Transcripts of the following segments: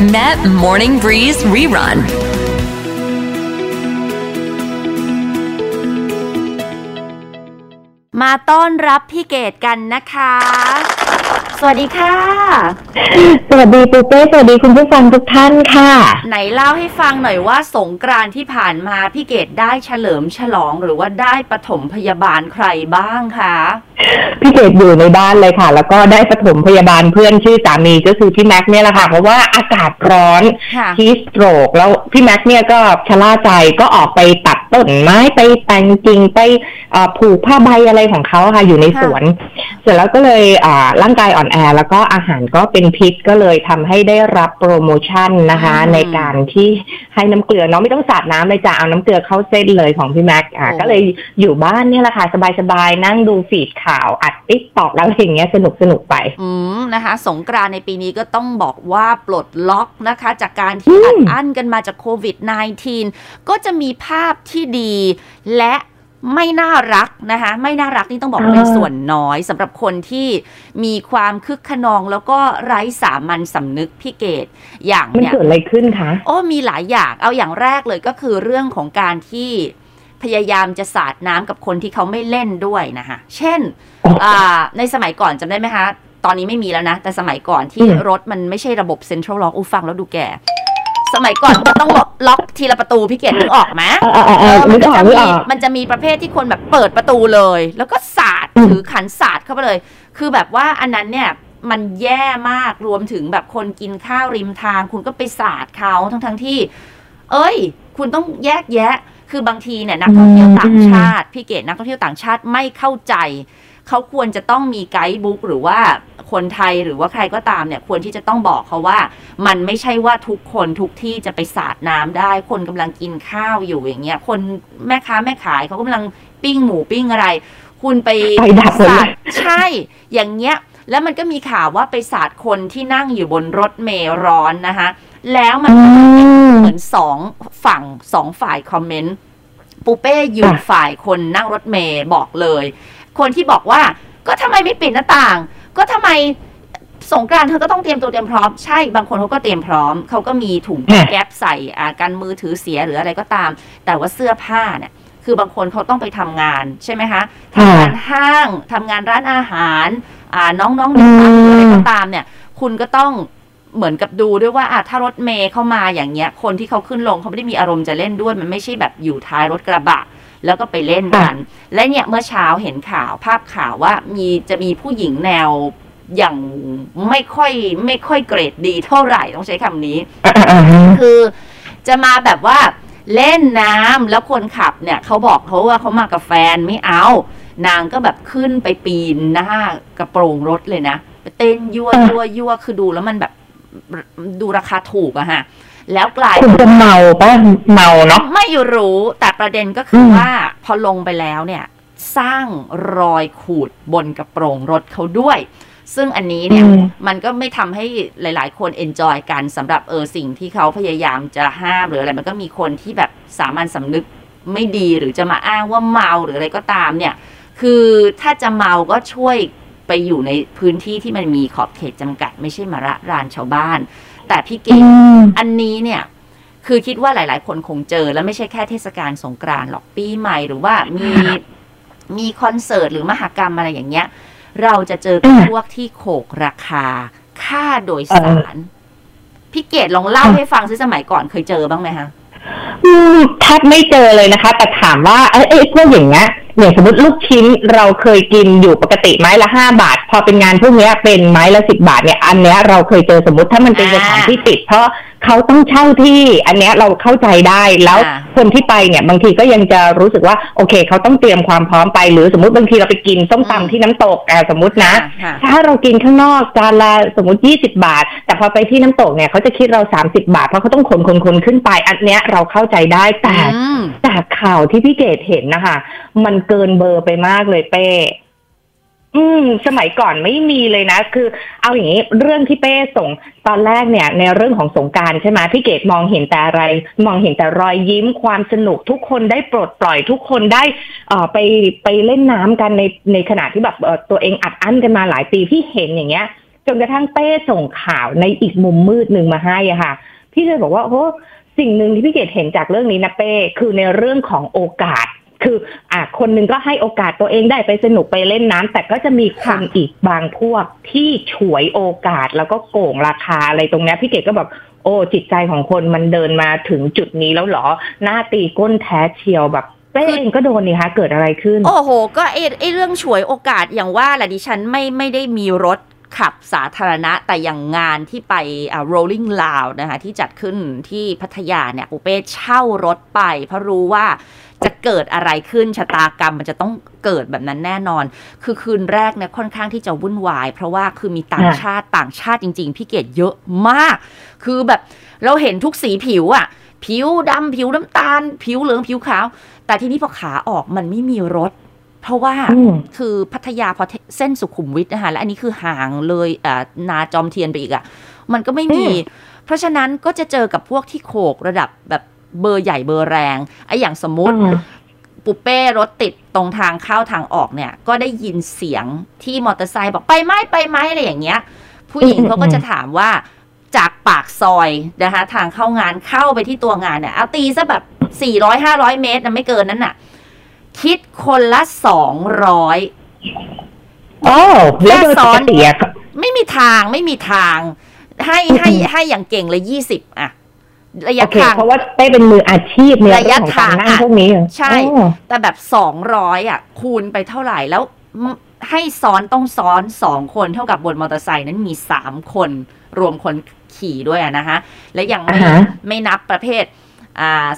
Met Morning Breeze Rerun มาต้อนรับพี่เกดกันนะคะ สวัสดีค่ะ สวัสดีปูเป้สวัสดีคุณผู้ฟังทุกท่านค่ะ ไหนเล่าให้ฟังหน่อยว่าสงกรานต์ที่ผ่านมาพี่เกดได้เฉลิมฉลองหรือว่าได้ปฐมพยาบาลใครบ้างคะพี่เกดอยู่ในบ้านเลยค่ะ แล้วก็ได้ปฐมพยาบาลเพื่อนชื่อสามีก็คือพี่แม็กซ์เนี่ยแหละค่ะเพราะว่าอากาศร้อนค่ะฮีสโตรกแล้วพี่แม็กซ์เนี่ยก็ชะล่าใจก็ออกไปตัดต้นไม้ไปแต่งกิ่งไปเอ่อผูกผ้าใบอะไรของเขาค่ะอยู่ในสวนเส ร็จแล้วก็เลยอ่าร่างกายอ่อนแอแล้วก็อาหารก็เป็นพิษก็เลยทำให้ได้รับโปรโมชั่นนะคะอืมในการที่ให้น้ำเกลือเนาะไม่ต้องสาดน้ำเลยจ้ะเอาน้ำเกลือเข้าเส้นเลยของพี่แม็กซ์อะโอ้ก็เลยอยู่บ้านเนี่ยแหละค่ะสบายๆนั่งดูฟีดข่าวอัดติ๊กตอกแล้วอย่างเงี้ยสนุกสนุกๆไป อืมนะคะ สงกรานต์ในปีนี้ก็ต้องบอกว่าปลดล็อกนะคะ จากการที่อืมอัดอั้นกันมาจากโควิด -19 ก็จะมีภาพที่ดีและ ไม่น่ารักนะคะไม่น่ารักนี่ต้องบอกว่าเป็นส่วนน้อยสำหรับคนที่มีความคึกขนองแล้วก็ไร้สามัญสำนึกพี่เกดอย่างมันเนี่ยเกิดอะไรขึ้นคะโอ้มีหลายอย่างเอาอย่างแรกเลยก็คือเรื่องของการที่พยายามจะสาดน้ำกับคนที่เขาไม่เล่นด้วยนะคะเช่นอ๋ออ่่าในสมัยก่อนจำได้ไหมคะตอนนี้ไม่มีแล้วนะ แต่สมัยก่อนที่อืมรถมันไม่ใช่ระบบเซ็นทรัลล็อกอูฟังแล้วดูแก่ สมัยก่อนมันต้องล็อกล็อกทีละประตูพี่เกดนึกออกไหมเออเออเอเอออนึมันกก็ออจะกนึมีกออกมันจะมีประเภทที่คนแบบเปิดประตูเลย แล้วก็สาดอืมถือขันสาดเข้าไปเลย คือแบบว่าอันนั้นเนี่ยมันแย่มากรวมถึงแบบคนกินข้าวริมทาง คุณก็ไปสาดเขาทั้งทั้งๆที่ เอ้ย คุณต้องแยกแยะ คือบางทีเนี่ยนักท่องเที่ยวต่างชาติ พี่เกดนักท่องเที่ยวต่างชาติไม่เข้าใจ เขาควรจะต้องมีไกด์บุ๊กหรือว่าคนไทยหรือว่าใครก็ตามเนี่ยควรที่จะต้องบอกเขาว่า มันไม่ใช่ว่าทุกคนทุกที่จะไปสาดน้ำได้ คนกำลังกินข้าวอยู่อย่างเงี้ย คนแม่ค้าแม่ขายเขากำลังปิ้งหมูปิ้งอะไร คุณไปไฟดับหมดเลยสาดใช่ อย่างเงี้ย แล้วมันก็มีข่าวว่าไปสาดคนที่นั่งอยู่บนรถเมล์ร้อนนะคะแล้วมันก็จะเป็นเหมือนสองฝั่งสองฝ่ายคอมเมนต์ปูเป้อยู่ค่ะฝ่ายคนนั่งรถเมย์บอกเลย คนที่บอกว่า ก็ทำไมไม่ปิดหน้าต่าง ก็ทำไมสงกรานต์เธอก็ต้องเตรียมตัวเตรียมพร้อมใช่บางคนเขาก็เตรียมพร้อมเขาก็มีถุงค่ะแก๊ปใส่อ่ากันมือถือเสียหรืออะไรก็ตาม แต่ว่าเสื้อผ้าเนี่ยคือบางคนเขาต้องไปทำงานใช่ไหมคะทำงานห้างทำงานร้านอาหารอ่าน้องๆเด็กปั๊มหรืออะไรก็ตามเนี่ย คุณก็ต้องเหมือนกับดูด้วยว่าอะถ้ารถเมย์เข้ามาอย่างเงี้ย คนที่เขาขึ้นลงเขาไม่ได้มีอารมณ์จะเล่นด้วย มันไม่ใช่แบบอยู่ท้ายรถกระบะ แล้วก็ไปเล่นกัน และเนี่ยเมื่อเช้าเห็นข่าวภาพข่าวว่ามีจะมีผู้หญิงแนวอย่างไม่ค่อยไม่ค่อยเกรดดีเท่าไหร่ต้องใช้คำนี้อ่าอ่าอ่าคือจะมาแบบว่าเล่นน้ำแล้วคนขับเนี่ยเขาบอกเขาว่าเขามากับแฟนไม่เอา นางก็แบบขึ้นไปปีนหน้ากระโปรงรถเลยนะไปเต้นยั่วอะยั่วยั่วคือดูแล้วมันแบบดูราคาถูกอะฮะ แล้วกลายคุณจะเมาป่ะเมาเนาะไม่รู้ แต่ประเด็นก็คืออมว่าพอลงไปแล้วเนี่ย สร้างรอยขูดบนกระโปรงรถเขาด้วย ซึ่งอันนี้เนี่ยอืมมันก็ไม่ทำให้หลาย ๆ คน enjoy กันสำหรับเออสิ่งที่เขาพยายามจะห้ามหรืออะไรมันก็มีคนที่แบบสามัญสำนึกไม่ดีหรือจะมาอ้างว่าเมาหรืออะไรก็ตามเนี่ย คือถ้าจะเมาก็ช่วยไปอยู่ในพื้นที่ที่มันมีขอบเขตจำกัด ไม่ใช่มาระรานชาวบ้าน แต่พี่เก๋อืมอันนี้เนี่ยคือคิดว่าหลาย ๆ คนคงเจอ แล้วไม่ใช่แค่เทศกาลสงกรานต์หรอกปีใหม่หรือว่ามีมีคอนเสิร์ตหรือมหกรรมอะไรอย่างเงี้ย เราจะเจอกับอืมพวกที่โขกราคา ค่าโดยสารพี่เกดลองเล่าให้ฟังซิสมัยก่อนเคยเจอบ้างไหมคะอืมแทบไม่เจอเลยนะคะ แต่ถามว่าเอ้ยเอ้ยพวกอย่างเงี้ย อย่างสมมติลูกชิ้นเราเคยกินอยู่ปกติไม้ละห้าบาท พอเป็นงานพวกเนี้ยเป็นไม้ละสิบาทเนี่ยอันเนี้ยเราเคยเจอสมมติถ้ามันเป็นสอ่าถานที่ปิด เพราะเขาต้องเช่าที่อันเนี้ยเราเข้าใจได้แล้วอ่าคนที่ไปเนี่ยบางทีก็ยังจะรู้สึกว่าโอเค เขาต้องเตรียมความพร้อมไป หรือสมมติบางทีเราไปกินส้มอืมตำที่น้ำตกอ่าสมมตินะค่ะถ้าเรากินข้างนอกจานละสมมติ20บาท แต่พอไปที่น้ำตกเนี่ยเขาจะคิดเรา30บาท เพราะเขาต้องขนขนขนขึ้นไป อันเนี้ยเราเข้าใจได้แต่อืมจากข่าวที่พี่เกดเห็นนะคะมันเกินเบอร์ไปมากเลยเป้อืม สมัยก่อนไม่มีเลยนะ คือ เอาอย่างนี้เรื่องที่เป้ส่งตอนแรกเนี่ย ในเรื่องของสงการใช่ไหมพี่เกดมองเห็นแต่อะไร มองเห็นแต่รอยยิ้มความสนุกทุกคนได้ปลดปล่อยทุกคนได้เอ่อไปไปเล่นน้ำกันในในขณะที่แบบเออตัวเองอัดอั้นกันมาหลายปีพี่เห็นอย่างเงี้ย จนกระทั่งเป้ส่งข่าวในอีกมุมมืดหนึ่งมาให้อะค่ะ พี่เลยบอกว่าโอ้สิ่งหนึ่งที่พี่เกดเห็นจากเรื่องนี้นะเป้คือในเรื่องของโอกาส คืออะคนหนึ่งก็ให้โอกาสตัวเองได้ไปสนุกไปเล่นน้ำแต่ก็จะมีคนค่ะอีกบางพวกที่ฉวยโอกาสแล้วก็โกงราคาอะไรตรงเนี้ยพี่เกดก็แบบโอ้จิตใจของคนมันเดินมาถึงจุดนี้แล้วเหรอ หน้าตีก้นแท้เชียวแบบเป้เองก็โดนนี่คะเกิดอะไรขึ้น โอ้โห ก็ไอ้ไอ้เรื่องฉวยโอกาสอย่างว่าแหละดิฉันไม่ไม่ได้มีรถขับสาธารณะแต่อย่างงานที่ไปอ่า rolling loud นะคะที่จัดขึ้นที่พัทยาเนี่ยปูเป้เช่ารถไป เพราะรู้ว่า จะเกิดอะไรขึ้นชะตากรรมมันจะต้องเกิดแบบนั้นแน่นอน คือคืนแรกเนี่ยค่อนข้างที่จะวุ่นวาย เพราะว่าคือมีต่างค่ะชาติต่างชาติจริง ๆ พี่เกดเยอะมาก คือแบบเราเห็นทุกสีผิวอะผิวดำผิวน้ำตาล ผิวเหลืองผิวขาว แต่ทีนี้พอขาออกมันไม่มีรถ เพราะว่าอืมคือพัทยาพอเส้นสุขุมวิทนะคะและอันนี้คือห่างเลยอ่านาจอมเทียนไปอีกอะมันก็ไม่มีอืมเพราะฉะนั้นก็จะเจอกับพวกที่โขกระดับแบบ เบอร์ใหญ่เบอร์แรงไอ้อย่างสมมติอืมปุเป้รถติดตรงทางเข้าทางออกเนี่ย ก็ได้ยินเสียงที่มอเตอร์ไซค์บอกไปไหมไปไหมอะไรอย่างเงี้ย ผู้หญิงอืมเขาก็จะถามว่าจากปากซอยนะคะ ทางเข้างานเข้าไปที่ตัวงานเนี่ยเอาตีซะแบบสี่ร้อยห้าร้อยเมตรนะไม่เกินนั้นน่ะ คิดคนละสองร้อยโอ้แล้วโดยแค่ซ้ปอนกติอะไม่มีทางไม่มีทาง ให้ให้ให้อย่างเก่งเลยยี่สิบอะ ระยะโอเคทางเพราะว่าเป้เป็นมืออาชีพในระเรื่ยะองของการนั่งทางอะพวกนี้ใช่โอ้แต่แบบสองร้อยอะ คูณไปเท่าไหร่แล้วมให้ซ้อนต้องซ้อนสองคนเท่ากับบนมอเตอร์ไซค์นั้นมีสามคน รวมคนขี่ด้วยอะนะคะและยังไม่อ่าฮะไม่นับประเภทอ่า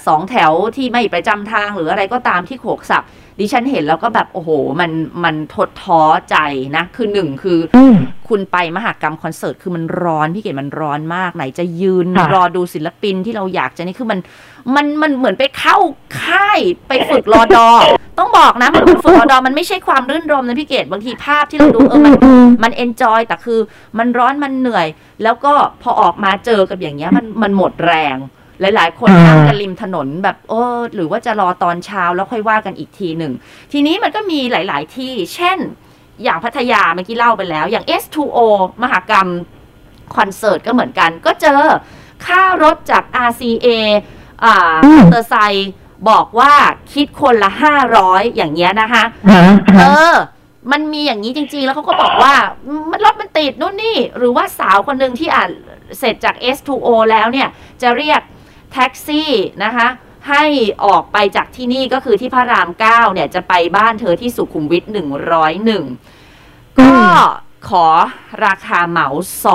สองแถวที่ไม่ประจำทางหรืออะไรก็ตามที่โขกสับดิฉันเห็นแล้วก็แบบโอ้โห มันมันทดท้อใจนะ คือหนึ่งคืออืมคุณไปมหากรรมคอนเสิร์ตคือมันร้อนพี่เกดมันร้อนมากไหนจะยืนค่ะรอดูศิลปินที่เราอยากจะนี่คือมันมันมันเหมือนไปเข้าค่ายไปฝึกรอดอ ต้องบอกนะมันฝึกรอดอมันไม่ใช่ความรื่นรมนะพี่เกดบางทีภาพที่เราดูเออมันมมันเอนจอยแต่คือมันร้อนมันเหนื่อย แล้วก็พอออกมาเจอกับอย่างเงี้ยมันมันหมดแรง หลาย ๆ คนอ่านั่งกันริมถนนแบบเออหรือว่าจะรอตอนเช้าแล้วค่อยว่ากันอีกทีหนึ่ง ทีนี้มันก็มีหลาย ๆ ที่ เช่น อย่างพัทยาเมื่อกี้เล่าไปแล้ว อย่าง S2O มหากรรมคอนเสิร์ตก็เหมือนกัน ก็เจอค่ารถจาก RCA อ่าอืมมอเตอร์ไซค์บอกว่าคิดคนละ500อย่างเงี้ยนะคะฮะเอฮะอมันมีอย่างนี้จริง ๆ แล้วเขาก็บอกว่ามันรถมันติดนู่นนี่ หรือว่าสาวคนหนึ่งที่อ่านเสร็จจาก S2O แล้วเนี่ย จะเรียก แท็กซี่นะคะให้ออกไปจากที่นี่ก็คือที่พระราม9เนี่ยจะไปบ้านเธอที่สุขุมวิท101ก็ขอราคาเหมา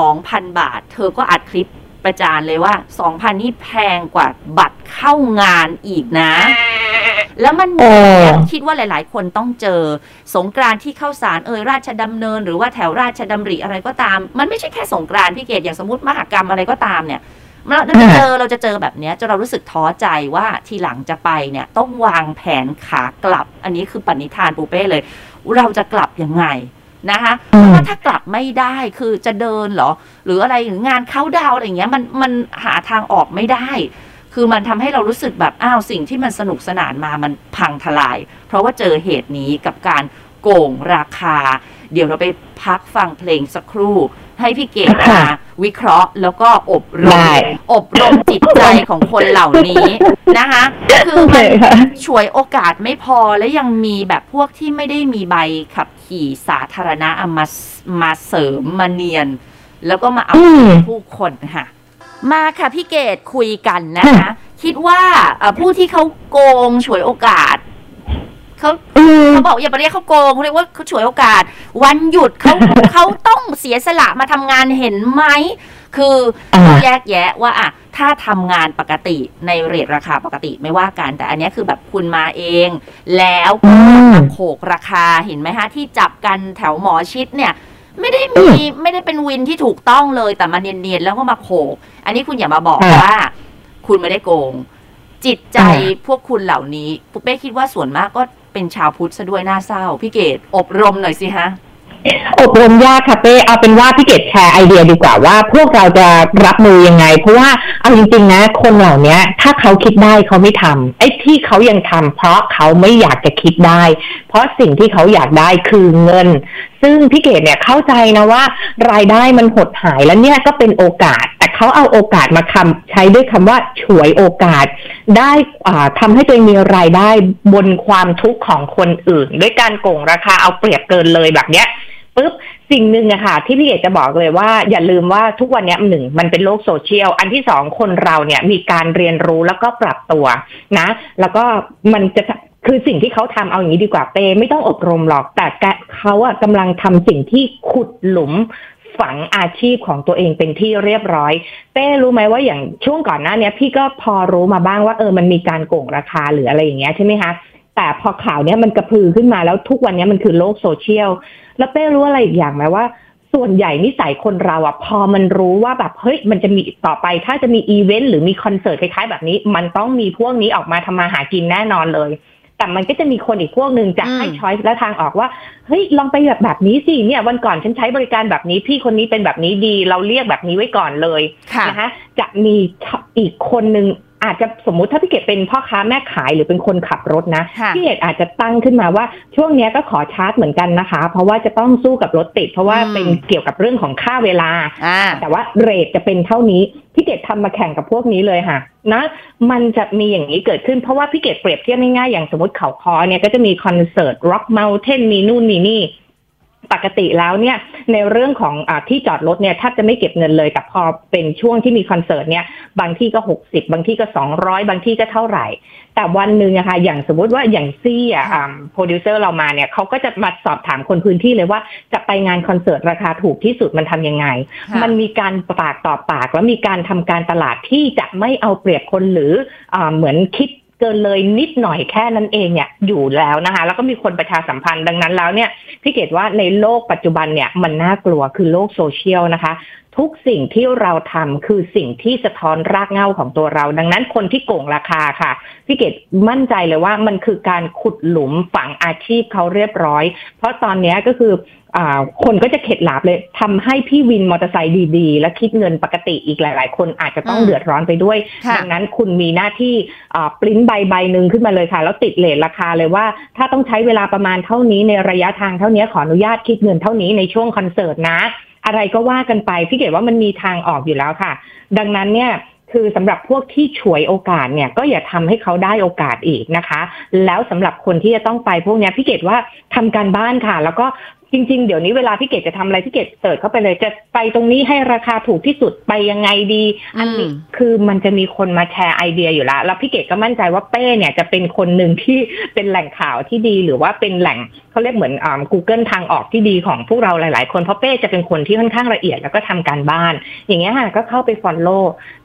2,000บาท เธอก็อัดคลิปประจานเลยว่า2,000นี่แพงกว่าบัตรเข้างานอีกนะ แล้วมันโอ้คิดว่าหลาย ๆ คนต้องเจอ สงกรานต์ที่เข้าสารเอ่ยราชดำเนิน หรือว่าแถวราชดำริอะไรก็ตาม มันไม่ใช่แค่สงกรานต์พี่เกดอย่างสมมติมหากรรมอะไรก็ตามเนี่ย เราเราจะเจอเราจะเจอแบบเนี้ยจนเรารู้สึกท้อใจว่าทีหลังจะไปเนี่ยต้องวางแผนขากลับ อันนี้คือปณิธานปูเป้เลย เราจะกลับยังไงนะคะเพอืมราะว่าถ้ากลับไม่ได้คือจะเดินเหรอ หรืออะไรหรืองานเข้าดาวน์อะไรอย่างเงี้ยมันมันหาทางออกไม่ได้ คือมันทำให้เรารู้สึกแบบอ้าวสิ่งที่มันสนุกสนานมามันพังทลาย เพราะว่าเจอเหตุนี้กับการโกงราคา เดี๋ยวเราไปพักฟังเพลงสักครู่ ให้พี่เกดมาค่ะวิเคราะห์แล้วก็อบรมได้อบรมจิตใจของคนเหล่านี้นะคะ คือโอเคมันค่ะฉวยโอกาสไม่พอและยังมีแบบพวกที่ไม่ได้มีใบขับขี่สาธารณะเอามามาเสริมมาเนียน แล้วก็มาเอาอืมผู้คนค่ะ มาค่ะพี่เกดคุยกันนะคะ คิดว่าเอ่อผู้ที่เขาโกงฉวยโอกาส เขาอืมเขาบอกอย่าไปเรียกเขาโกงเขาเรียกว่าเขาฉวยโอกาส วันหยุดเขาเขาต้องเสียสละมาทำงานเห็นไหมคืออาต้องแยกแยะว่าอะถ้าทำงานปกติในเรทราคาปกติไม่ว่ากัน แต่อันเนี้ยคือแบบคุณมาเอง แล้วก็อืมมาโขกราคาเห็นไหมฮะที่จับกันแถวหมอชิดเนี่ย ไม่ได้มีไม่ได้เป็นวินที่ถูกต้องเลยแต่มาเนียนๆแล้วก็มาโขก อันนี้คุณอย่ามาบอกอ่าว่า คุณไม่ได้โกง จิตใจอ่พวกคุณเหล่านี้ปุ๊เป้คิดว่าส่วนมากก็ เป็นชาวพุทธซะด้วยน่าเศร้า พี่เกดอบรมหน่อยสิฮะอบรมยากค่ะเป้เอาเป็นว่าพี่เกดแชร์ไอเดียดีกว่าว่า พวกเราจะรับมือยังไง เพราะว่าเอาจริงๆนะ คนเหล่านี้ถ้าเขาคิดได้เขาไม่ทำไอ้ที่เขายังทำเพราะเขาไม่อยากจะคิดได้ เพราะสิ่งที่เขาอยากได้คือเงิน ซึ่งพี่เกดเนี่ยเข้าใจนะว่า รายได้มันหดหายแล้วเนี่ยก็เป็นโอกาส เขาเอาโอกาสมาคำใช้ด้วยคำว่าฉวยโอกาส ได้ทำให้ตัวเองมีรายได้บนความทุกข์ของคนอื่น ด้วยการโกงราคาเอาเปรียบเกินเลยแบบเนี้ยปุ๊บสิ่งหนึ่งอะค่ะที่พี่เอกจะบอกเลยว่าอย่าลืมว่าทุกวันนี้หนึ่งมันเป็นโลกโซเชียล อันที่สองคนเราเนี่ยมีการเรียนรู้แล้วก็ปรับตัวนะ แล้วก็มันจะคือสิ่งที่เขาทำเอาอย่างนี้ดีกว่าเปไม่ต้องอบรมหรอกแต่เขาอะกำลังทำสิ่งที่ขุดหลุม ฝังอาชีพของตัวเองเป็นที่เรียบร้อย เป้รู้ไหมว่าอย่างช่วงก่อนหน้านี้พี่ก็พอรู้มาบ้างว่าเออมันมีการโกงราคาหรืออะไรอย่างเงี้ยใช่ไหมคะแต่พอข่าวเนี้ยมันกระพือขึ้นมาแล้วทุกวันนี้มันคือโลกโซเชียลแล้วเป้รู้อะไรอีกอย่างไหมว่าส่วนใหญ่นิสัยคนเราอะพอมันรู้ว่าแบบเฮ้ยมันจะมีต่อไป ถ้าจะมีอีเวนต์หรือมีคอนเสิร์ตคล้ายๆแบบนี้ มันต้องมีพวกนี้ออกมาทำมาหากินแน่นอนเลย แต่มันก็จะมีคนอีกพวกหนึ่งจะให้ choice และทางออกว่าเฮ้ยลองไปแบบแบบนี้สิเนี่ยวันก่อนฉันใช้บริการแบบนี้ พี่คนนี้เป็นแบบนี้ดี เราเรียกแบบนี้ไว้ก่อนเลยนะคะจะมีอีกคนหนึ่ง อาจจะสมมุติถ้าพี่เกดเป็นพ่อค้าแม่ขายหรือเป็นคนขับรถนะพี่เกดอาจจะตั้งขึ้นมาว่าช่วงนี้ก็ขอชาร์จเหมือนกันนะคะ เพราะว่าจะต้องสู้กับรถติด เพราะว่าเป็นเกี่ยวกับเรื่องของค่าเวลา แต่ว่า rate จะเป็นเท่านี้พี่เกดทำมาแข่งกับพวกนี้เลยค่ะนะมันจะมีอย่างนี้เกิดขึ้นเพราะว่าพี่เกดเปรียบเทียบง่ายๆอย่างสมมติเขาค้อเนี่ยก็จะมีคอนเสิร์ต Rock Mountain มีนู่นมีนี่ ปกติแล้วเนี่ยในเรื่องของอที่จอดรถเนี่ยแทบจะไม่เก็บเงินเลย แต่พอเป็นช่วงที่มีคอนเสิร์ตเนี่ยบางที่ก็ 60 บางที่ก็ 200 บางที่ก็เท่าไหร่ แต่วันหนึ่งอะค่ะอย่างสมมุติว่าอย่างซี่อะโปรดิวเซอร์เรามาเนี่ยเขาก็จะมาสอบถามคนพื้นที่เลยว่าจะไปงานคอนเสิร์ตราคาถูกที่สุดมันทำยังไง มันมีการปากต่อปาก แล้วมีการทำการตลาดที่จะไม่เอาเปรียบคนหรืออเหมือนคิด เกินเลยนิดหน่อยแค่นั้นเองเนี่ยอยู่แล้วนะคะ แล้วก็มีคนประชาสัมพันธ์ดังนั้นแล้วเนี่ยพี่เกดว่าในโลกปัจจุบันเนี่ยมันน่ากลัวคือโลกโซเชียลนะคะ ทุกสิ่งที่เราทำคือสิ่งที่สะท้อนรากเหง้าของตัวเรา ดังนั้นคนที่โกงราคาค่ะพี่เกดมั่นใจเลยว่ามันคือการขุดหลุมฝังอาชีพเขาเรียบร้อย เพราะตอนนี้ก็คือคนก็จะเข็ดหลาบเลยทำให้พี่วินมอเตอร์ไซค์ดีๆ และคิดเงินปกติอีกหลาย ๆ คนอาจจะต้องเดือดร้อนไปด้วย ดังนั้นคุณมีหน้าที่ปริ้นใบใบหนึ่งขึ้นมาเลยค่ะ แล้วติดเลทราคาเลยว่า ถ้าต้องใช้เวลาประมาณเท่านี้ในระยะทางเท่านี้ขออนุญาตคิดเงินเท่านี้ในช่วงคอนเสิร์ตนะ อะไรก็ว่ากันไปพี่เกดว่ามันมีทางออกอยู่แล้วค่ะ ดังนั้นเนี่ยคือสำหรับพวกที่ฉวยโอกาสเนี่ยก็อย่าทำให้เขาได้โอกาสอีกนะคะ แล้วสำหรับคนที่จะต้องไปพวกนี้พี่เกดว่าทำการบ้านค่ะ แล้วก็ จริง ๆ เดี๋ยวนี้เวลาพี่เกดจะทำอะไรพี่เกดเสิร์ชเข้าไปเลย จะไปตรงนี้ให้ราคาถูกที่สุดไปยังไงดี อันนี้คือมันจะมีคนมาแชร์ไอเดียอยู่แล้ว แล้วพี่เกดก็มั่นใจว่าเป้เนี่ยจะเป็นคนหนึ่งที่เป็นแหล่งข่าวที่ดี หรือว่าเป็นแหล่งเขาเรียกเหมือนอ่า Google ทางออกที่ดีของพวกเราหลาย ๆ คนเพราะเป้จะเป็นคนที่ค่อนข้างละเอียดแล้วก็ทำการบ้าน อย่างเงี้ยค่ะก็เข้าไปฟอลโล่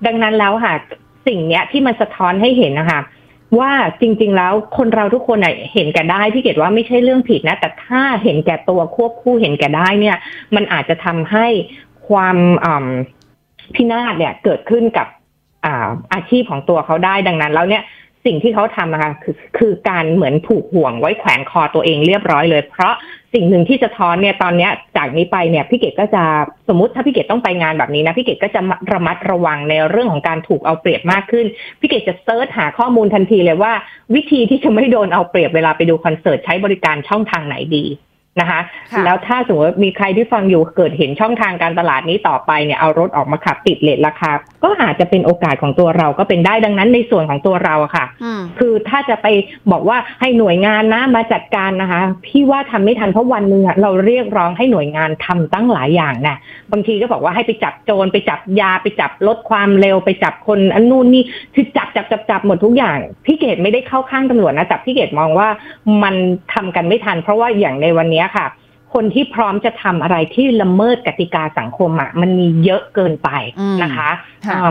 ดังนั้นแล้วค่ะสิ่งเนี้ยที่มันสะท้อนให้เห็นนะคะ ว่าจริง ๆ แล้วคนเราทุกคนเห็นแก่ได้พี่เกดว่าไม่ใช่เรื่องผิดนะ แต่ถ้าเห็นแก่ตัวควบคู่เห็นแก่ได้เนี่ย มันอาจจะทำให้ความพินาศเนี่ยเกิดขึ้นกับอาอาชีพของตัวเขาได้ดังนั้นแล้วเนี่ยสิ่งที่เขาทำนะคะคือคือการเหมือนผูกห่วงไว้แขวนคอตัวเองเรียบร้อยเลย เพราะ สิ่งหนึ่งที่จะท้อนเนี่ยตอนเนี้ยจากนี้ไปเนี่ยพี่เกดก็จะสมมติถ้าพี่เกดต้องไปงานแบบนี้นะพี่เกดก็จะระมัดระวังในเรื่องของการถูกเอาเปรียบมากขึ้นพี่เกดจะเซิร์ชหาข้อมูลทันทีเลยว่า วิธีที่จะไม่โดนเอาเปรียบเวลาไปดูคอนเสิร์ตใช้บริการช่องทางไหนดีนะคะแล้วถ้าสมมติมีใครที่ฟังอยู่เกิดเห็นช่องทางการตลาดนี้ต่อไปเนี่ยเอารถออกมาขับติดเลทราคา ก็อาจจะเป็นโอกาสของตัวเราก็เป็นได้ดังนั้นในส่วนของตัวเราค่ะ คือถ้าจะไปบอกว่าให้หน่วยงานนะมาจัดการนะคะพี่ว่าทำไม่ทันเพราะวันหนึ่งเราเรียกร้องให้หน่วยงานทำตั้งหลายอย่างนะบางทีก็บอกว่าให้ไปจับโจรไปจับยาไปจับลดความเร็วไปจับคนอันนู่นนี่คือจับจับจับจับหมดทุกอย่างพี่เกดไม่ได้เข้าข้างตำรวจนะแต่พี่เกดมองว่ามันทำกันไม่ทัน เพราะว่าอย่างในวันนี้ค่ะ คนที่พร้อมจะทำอะไรที่ละเมิดกติกาสังคมอะมันมีเยอะเกินไปนะคะ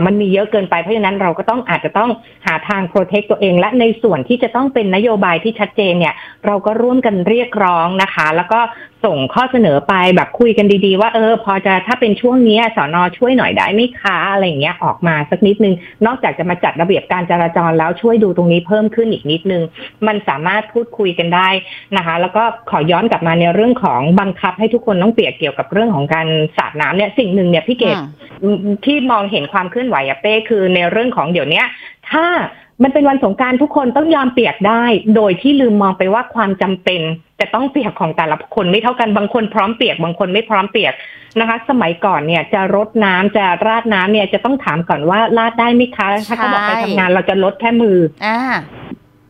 มันมีเยอะเกินไปเพราะฉะนั้นเราก็ต้องอาจจะต้องหาทางโปรเทคตัวเอง และในส่วนที่จะต้องเป็นนโยบายที่ชัดเจนเนี่ย เราก็ร่วมกันเรียกร้องนะคะ แล้วก็ ส่งข้อเสนอไปแบบคุยกันดีๆ ว่าเออ พอจะถ้าเป็นช่วงนี้สอนอช่วยหน่อยได้ไหมคะอะไรอย่างเงี้ยออกมาสักนิดนึง นอกจากจะมาจัดระเบียบการจราจรแล้วช่วยดูตรงนี้เพิ่มขึ้นอีกนิดนึง มันสามารถพูดคุยกันได้นะคะ แล้วก็ขอย้อนกลับมาในเรื่องของบังคับให้ทุกคนต้องเปียกเกี่ยวกับเรื่องของการสาดน้ำเนี่ยสิ่งหนึ่งเนี่ยพี่เกดอืมที่มองเห็นความเคลื่อนไหวอะเป้คือในเรื่องของเดี๋ยวเนี้ยถ้ามันเป็นวันสงกรารทุกคนต้องยอมเปียกได้ โดยที่ลืมมองไปว่าความจำเป็น จะต้องเปียกของแต่ละคนไม่เท่ากันบางคนพร้อมเปียกบางคนไม่พร้อมเปียกนะคะ สมัยก่อนเนี่ยจะรดน้ำจะราดน้ำเนี่ยจะต้องถามก่อนว่าราดได้ไหมคะ ถ้าเขาบอกไปทำงานเราจะลดแค่มืออ่า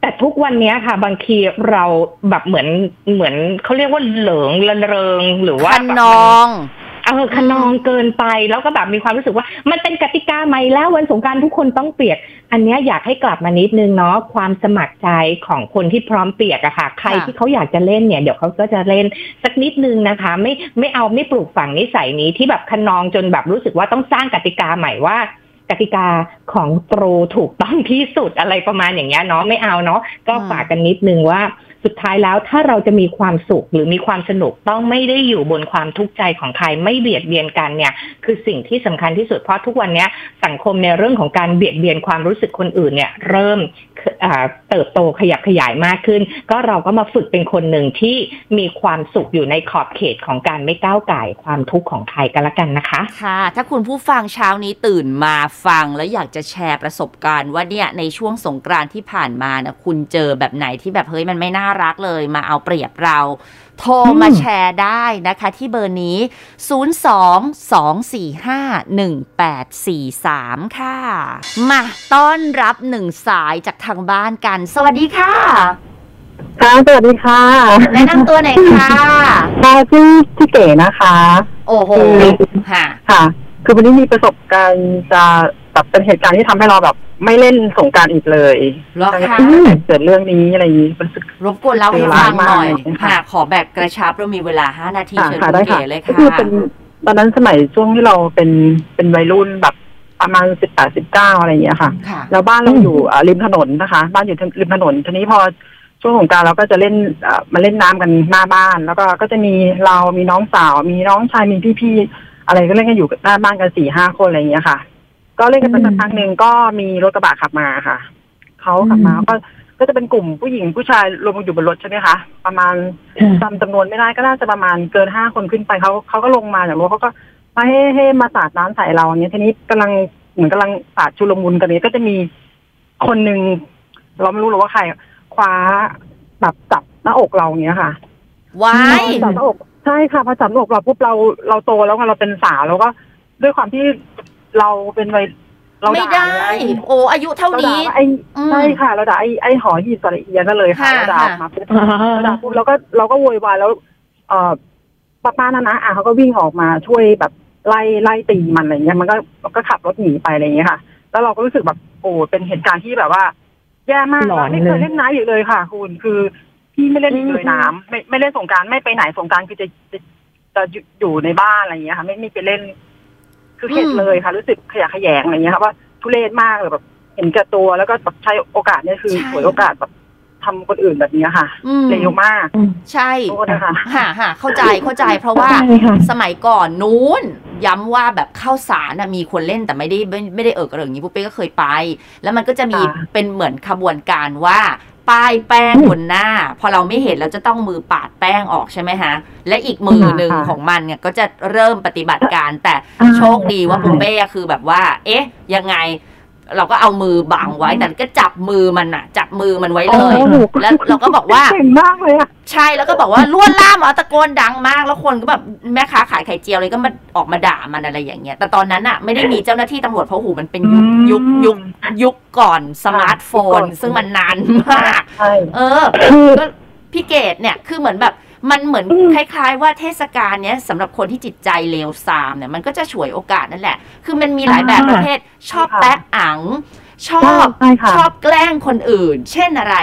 แต่ทุกวันเนี้ยค่ะ บางทีเราแบบเหมือนเหมือนเขาเรียกว่าเหลิงระเริงหรือว่าคันแบบนมันอง เออขนองเกินไปแล้วก็แบบมีความรู้สึกว่า มันเป็นกติกาใหม่แล้ววันสงกรารทุกคนต้องเปียก อันเนี้ยอยากให้กลับมานิดนึงเนาะความสมัครใจของคนที่พร้อมเปียกอะค่ะ ใครค่ะที่เขาอยากจะเล่นเนี่ยเดี๋ยวเขาก็จะเล่นสักนิดนึงนะคะ ไม่ไม่เอาไม่ปลูกฝังนิสัยนี้ที่แบบขนองจนแบบรู้สึกว่าต้องสร้างกติกาใหม่ว่ากติกาของโตรถูกต้องที่สุดอะไรประมาณอย่างเงี้ยเนาะไม่เอาเนาะก็อืมฝากกันนิดนึงว่า สุดท้ายแล้วถ้าเราจะมีความสุขหรือมีความสนุกต้องไม่ได้อยู่บนความทุกข์ใจของใครไม่เบียดเบียนกันเนี่ย คือสิ่งที่สำคัญที่สุดเพราะทุกวันนี้สังคมในเรื่องของการเบียดเบียนความรู้สึกคนอื่นเนี่ยเริ่มเติบโตขยับขยายมากขึ้น ก็เราก็มาฝึกเป็นคนหนึ่งที่มีความสุขอยู่ในขอบเขตของการไม่ก้าวไก่ความทุกข์ของใครกันละกันนะคะค่ะ ถ้าคุณผู้ฟังเช้านี้ตื่นมาฟังแล้วอยากจะแชร์ประสบการณ์ว่าเนี่ยในช่วงสงกรานที่ผ่านมานะคุณเจอแบบไหนที่แบบเฮ้ยมันไม่น่ารักเลยมาเอาเปรียบเรา โทรมาอืมแชร์ได้นะคะที่เบอร์นี้ 02-245-1843 ค่ะ มาต้อนรับหนึ่งสายจากทางบ้านกัน สวัสดีค่ะค่ะสวัสดีค่ะแนะนำตัวหน่อยค่ะค่ะชื่อชื่อเก๋นะคะ โอ้โหค่ะ ค่ะ คือวันนี้มีประสบการณ์จะ แบบเป็นเหตุการณ์ที่ทำให้เราแบบไม่เล่นสงกรารอีกเลยเหรอคะเกิดเรื่องนี้อะไรอย่างนี้รู้สึกรบกวนเล่าให้ฟังหน่อยเวลามากค่ะ ขอแบบกระชับเรามีเวลา5นาทีค่ะเชิญค่ะคุได้ณค่ะเก๋เลยก็ค่ะคือเป็นตอนนั้นสมัยช่วงที่เราเป็นเป็นวัยรุ่นแบบประมาณสิบแปดสิบเก้าอะไรอย่างเงี้ยค่ะค่ะแล้วบ้านเราอยู่อ่าริมถนนนะคะ บ้านอยู่ริมถนนทีนี้พอช่วงของกรารเราก็จะเล่นเอ่อมาเล่นน้ำกันหน้าบ้าน แล้วก็ก็จะมีเรามีน้องสาว มีน้องชายมีพี่ๆอะไรก็เล่นกันอยู่หน้าบ้านกันสี่ห้าคนอะไรอย่างเงี้ยค่ะ ก็เล่นกันไปสักพักหนึ่งก็มีรถกระบะขับมาค่ะเขาขับมาก็ก็จะเป็นกลุ่มผู้หญิงผู้ชายรวมกันอยู่บนรถใช่ไหมคะประมาณจำจำนวนไม่ได้ก็น่าจะประมาณเกินห้าคนขึ้นไปเขาเขาก็ลงมาจากรถเขาก็มาให้ให้มาสาดน้ำใส่เราอย่างเงี้ยทีนี้กำลังเหมือนกำลังสาดชุลมุนกันนี้ก็จะมีคนหนึ่งเราไม่รู้หรอกว่าใครคว้าแบบจับหน้าอกเราอย่างเงี้ยค่ะว้ายจับหน้าอกใช่ค่ะพอจับหน้าอกเราปุ๊บเราเราโตแล้วไงเราเป็นสาวแล้วก็ด้วยความที่ เราเป็นวัยเราไม่ด่าได้ไอ้โอ้อายุเท่าเราด่านี้ว่าไอ้อืมใช่ค่ะ เราด่าไอ้ไอ้หอหีบสระเอียนั่นเลยค่ะค่ะเราด่าค่ะมาปุ๊บเราด่าปุ๊บเราก็เราก็โวยวายแล้ว เอ่อป้าป้านะนะอะเขาก็วิ่งออกมาช่วยแบบไล่ไล่ตีมันอะไรเงี้ยมันก็มันก็ขับรถหนีไปอะไรเงี้ยค่ะ แล้วเราก็รู้สึกแบบโอ้เป็นเหตุการณ์ที่แบบว่า แย่มากหลอนไม่เคเลยยเล่นน้ำอีกเลยค่ะ คุณคือพี่ไม่เล่นอีกเลยอืมน้ำไม่ไม่เล่นสงกรารไม่ไปไหนสงกรารคือจะจะจะอยู่อยู่ในบ้านอะไรเงี้ยค่ะ ไม่ไม่ไปเล่น คือเข็ดเลยค่ะ รู้สึกขยะแขยงอะไรเงี้ยค่ะว่าทุเรศมากเลยแบบ เห็นแก่ตัวแล้วก็แบบใช้โอกาสเนี่ยคือใช่ฉวยโอกาสแบบทำคนอื่นแบบเนี้ยค่ะอืมเร็วมาก ใช่โทษนะคะค่ะค่ะเข้าใจเข้าใจเพราะว่าใช่ค่ะสมัยก่อนนู้นย้ำว่าแบบข้าวสารน่ะมีคนเล่นแต่ไม่ได้ไม่ไม่ได้เอิกกระเริงอย่างนี้ปุ๊บเป้ก็เคยไป แล้วมันก็จะมีค่ะเป็นเหมือนขบวนการว่า ป้ายแป้งบนหน้า พอเราไม่เห็นเราจะต้องมือปาดแป้งออกใช่ไหมฮะ และอีกมือหนึ่งค่ะของมันเนี่ยก็จะเริ่มปฏิบัติการแต่อ่าโชคดีว่าใช่ปุ๊เป้คือแบบว่า เอ๊ะ ยังไง เราก็เอามือบังไว้แต่ก็จับมือมันอะจับมือมันไว้เลยโอ้โหแล้วเราก็บอกว่าเก่งมากเลยอะใช่แล้วก็บอกว่าลวนล่ามเอาตะโกนดังมาก แล้วคนก็แบบแม่ค้าขายไข่เจียวเลยก็มาออกมาด่ามันอะไรอย่างเงี้ยแต่ตอนนั้นอะไม่ได้มีเจ้าหน้าที่ตำรวจเพราะหูมันเป็นยุคยุคยุคยุคก่อนสมาร์ทโฟน ซึ่งมันนานมากใช่เออก็พี่เกดเนี่ยคือเหมือนแบบ มันเหมือนคล้ายๆ ว่าเทศกาลเนี้ยสำหรับคนที่จิตใจเลวทรามเนี่ยมันก็จะฉวยโอกาสนั่นแหละ คือมันมีหลายแบบอ่าประเภทชอบแตะอังชอบใช่ค่ะชอบแกล้งคนอื่น เช่นอะไร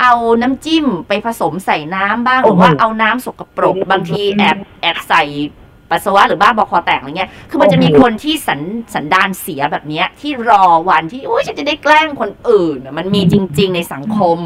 เอาน้ำจิ้มไปผสมใส่น้ำบ้างหโอ้รือโหว่าเอาน้ำสกปรกอืมบางทีแอบแอบใส่ปัสสาวะหรือบ้าบอคอแตกอะไรเงี้ย คือมันจะมีคนที่สันสันดานเสียแบบเนี้ยที่รอวันที่โอ้ยฉันจะได้แกล้งคนอื่นน่ะมันมีจริง ๆ ในสังคม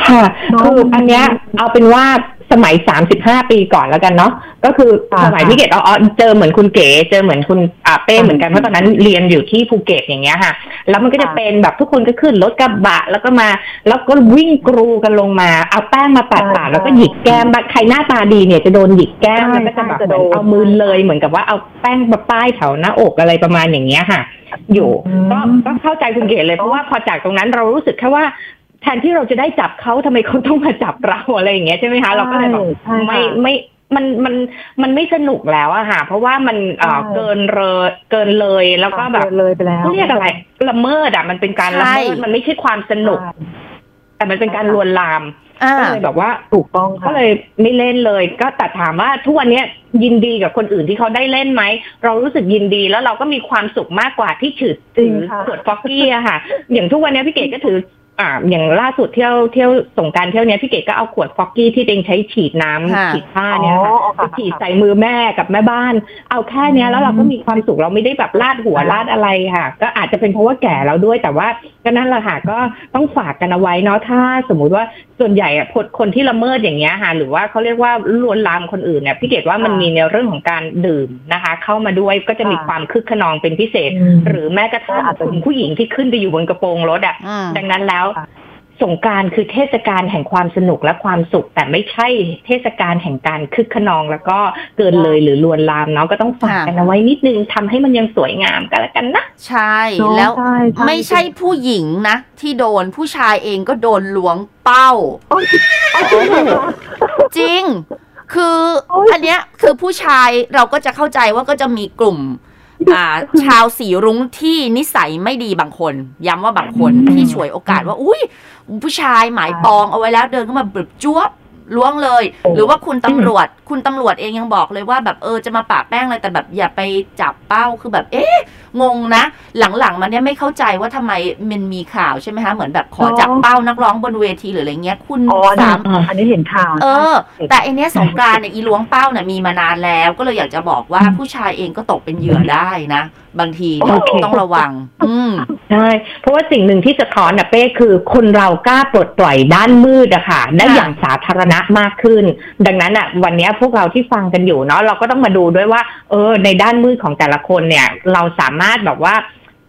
ค่ะน้องคืออันเนี้ยเอาเป็นว่าสมัยสามสิบห้าปีก่อนแล้วกันเนาะก็คือค่ะสมัยพี่เกดอ๋อเจอเหมือนคุณเก๋เจอเหมือนคุณอ่าเป้ค่ะเหมือนกันเพราะตอนนั้นเรียนอยู่ที่ภูเก็ตอย่างเงี้ยค่ะ แล้วมันก็จะค่ะเป็นแบบทุกคนก็ขึ้นรถกระบะแล้วก็มา แล้วก็วิ่งกรูกันลงมา เอาแป้งมาปัดใช่ปาดแล้วก็หยิกแก้มใครหน้าตาดีเนี่ยจะโดนหยิกแก้มใช่แล้วก็จะแบบใช่จะเหมือนโดนเอามือเลยเหมือนกับว่าเอาแป้งมาป้ายแถวหน้าอกอะไรประมาณอย่างเงี้ยค่ะ อยู่อืมก็ก็เข้าใจคุณเก๋เลยเพราะว่าพอจากตรงนั้นเรารู้สึกแค่ว่า แทนที่เราจะได้จับเขาทำไมเขาต้องมาจับเราอะไรอย่างเงี้ยใช่ไหมคะเราก็เลยแบบใช่ค่ะไม่ไม่มันมันมันไม่สนุกแล้วอะค่ะ เพราะว่ามันเอ่อใช่เกินเลยเกินเลยแล้วก็แบบเกินเลยไปแล้วเขาเรียกอะไรละเมิดอะมันเป็นการละเมิดใช่มันไม่ใช่ความสนุก แต่มันเป็นการลวนลามอ่าก็เลยแบบว่าถูกต้องค่ะก็เลยไม่เล่นเลย ก็แต่ถามว่าทุกวันเนี้ยยินดีกับคนอื่นที่เขาได้เล่นไหม เรารู้สึกยินดีแล้วเราก็มีความสุขมากกว่าที่ถือจริถืงอค่ะขวดฟอกกี้อะค่ะ อย่างทุกวันเนี้ยพี่เกดก็ถือ อ่าอย่างล่าสุดเที่ยวเที่ยวสงกรารเที่ยวเนี้ยพี่เกดก็เอาขวดฟอกกี้ที่ตัวเองใช้ฉีดน้ำค่ะฉีดผ้าเนี่ยค่ะอ๋อไปค่ะฉีดใส่มือแม่กับแม่บ้าน เอาแค่เนี้ยแล้วเราก็มีความสุขเราไม่ได้แบบลาดหัวลาดอะไรค่ะ ก็อาจจะเป็นเพราะว่าแก่แล้วด้วยแต่ว่า ก็นั่นแหละค่ะก็ต้องฝากกันเอาไว้เนาะถ้าสมมุติว่าส่วนใหญ่อะคนคนที่ละเมิดอย่างเงี้ยค่ะหรือว่าเขาเรียกว่าลวนลามคนอื่นเนี่ยพี่เกดว่ามันค่ะมีในเรื่องของการดื่มนะคะ เข้ามาด้วยก็จะมีค่ะความคึกขนองเป็นพิเศษอืมหรือแม้กระทั่งอาจจะคุณผู้หญิงที่ขึ้นไปอยู่บนกระโปรงรถอะอืมดังนั้นแล้วค่ะ สงกรารคือเทศกาลแห่งความสนุกและความสุข แต่ไม่ใช่เทศกาลแห่งการคึกขนองแล้วก็เกินเลยหรือลวนลามเนาะก็ต้องฝากค่ะกันเอาไว้นิดนึงทำให้มันยังสวยงามกันแล้วกันนะ ใช่เนอะแล้วใช่ใช่ไม่ใช่ผู้หญิงนะ ที่โดนผู้ชายเองก็โดนล้วงเป้า จริง คือโอ๊ยอันเนี้ยคือผู้ชายเราก็จะเข้าใจว่าก็จะมีกลุ่มอ่า ชาวสีรุ้งที่นิสัยไม่ดีบางคน ย้ำว่าบางคนอืมที่ฉวยโอกาสว่า อุ้ยผู้ชายหมายปองเอาไว้แล้วเดินเข้ามาแบบจ้วบล้วงเลย หรือว่าคุณตำรวจ คุณตำรวจเองยังบอกเลยว่าแบบเออจะมาปะแป้งอะไรแต่แบบอย่าไปจับเป้าคือแบบ เอ๊ะงงนะ หลังๆมันเนี่ยไม่เข้าใจว่าทำไมมันมีข่าวใช่ไหมคะเหมือนแบบขอจับเป้านักร้องบนเวทีหรืออะไรเงี้ย คุณอ๋ออันนี้สามอันนี้เห็นข่าว เออ แต่อันเนี้ยสงกรานต์เนี่ยอีล้วงเป้าเนี่ยมีมานานแล้วก็เลยอยากจะบอกว่าผู้ชายเองก็ตกเป็นเหยื่อได้นะ บางทีเนี่ยโอเคต้องระวัง อืมใช่เพราะว่าสิ่งหนึ่งที่สะท้อนนะเป้คือคนเรากล้าปลดปล่อยด้านมืดอะค่ะได้ค่ะอย่างสาธารณะมากขึ้น ดังนั้นอะวันเนี้ยพวกเราที่ฟังกันอยู่เนาะเราก็ต้องมาดูด้วยว่า เออ ในด้านมืดของแต่ละคนเนี่ย เราสามารถแบบว่า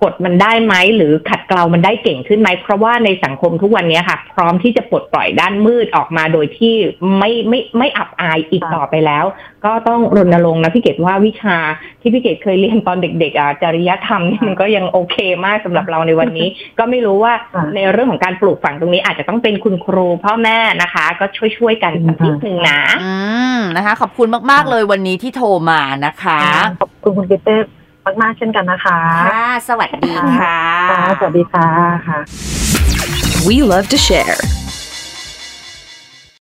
กดมันได้ไหมหรือขัดเกลามันได้เก่งขึ้นไหมเพราะว่าในสังคมทุกวันเนี้ยค่ะ พร้อมที่จะปลดปล่อยด้านมืดออกมาโดยที่ไม่ไม่ไม่อับอายอีกค่ะต่อไปแล้ว ก็ต้องรณรงค์นะพี่เกดว่าวิชาที่พี่เกดเคยเรียนตอนเด็กๆอะจริยธรรมนี่มันก็ยังโอเคมากสำหรับเราในวันนี้ ก็ไม่รู้ว่าค่ะในเรื่องของการปลูกฝังตรงนี้อาจจะต้องเป็นคุณครูพ่อแม่นะคะ ก็ช่วยๆกันสักนิดนึงนะอืมนะคะ ขอบคุณมากๆเลยวันนี้ที่โทรมานะคะขอบคุณคุณเกเต้ มากๆเช่นกันนะคะค่ะสวัสดีค่ะค่ะสวัสดีค่ะค่ะ We love to share.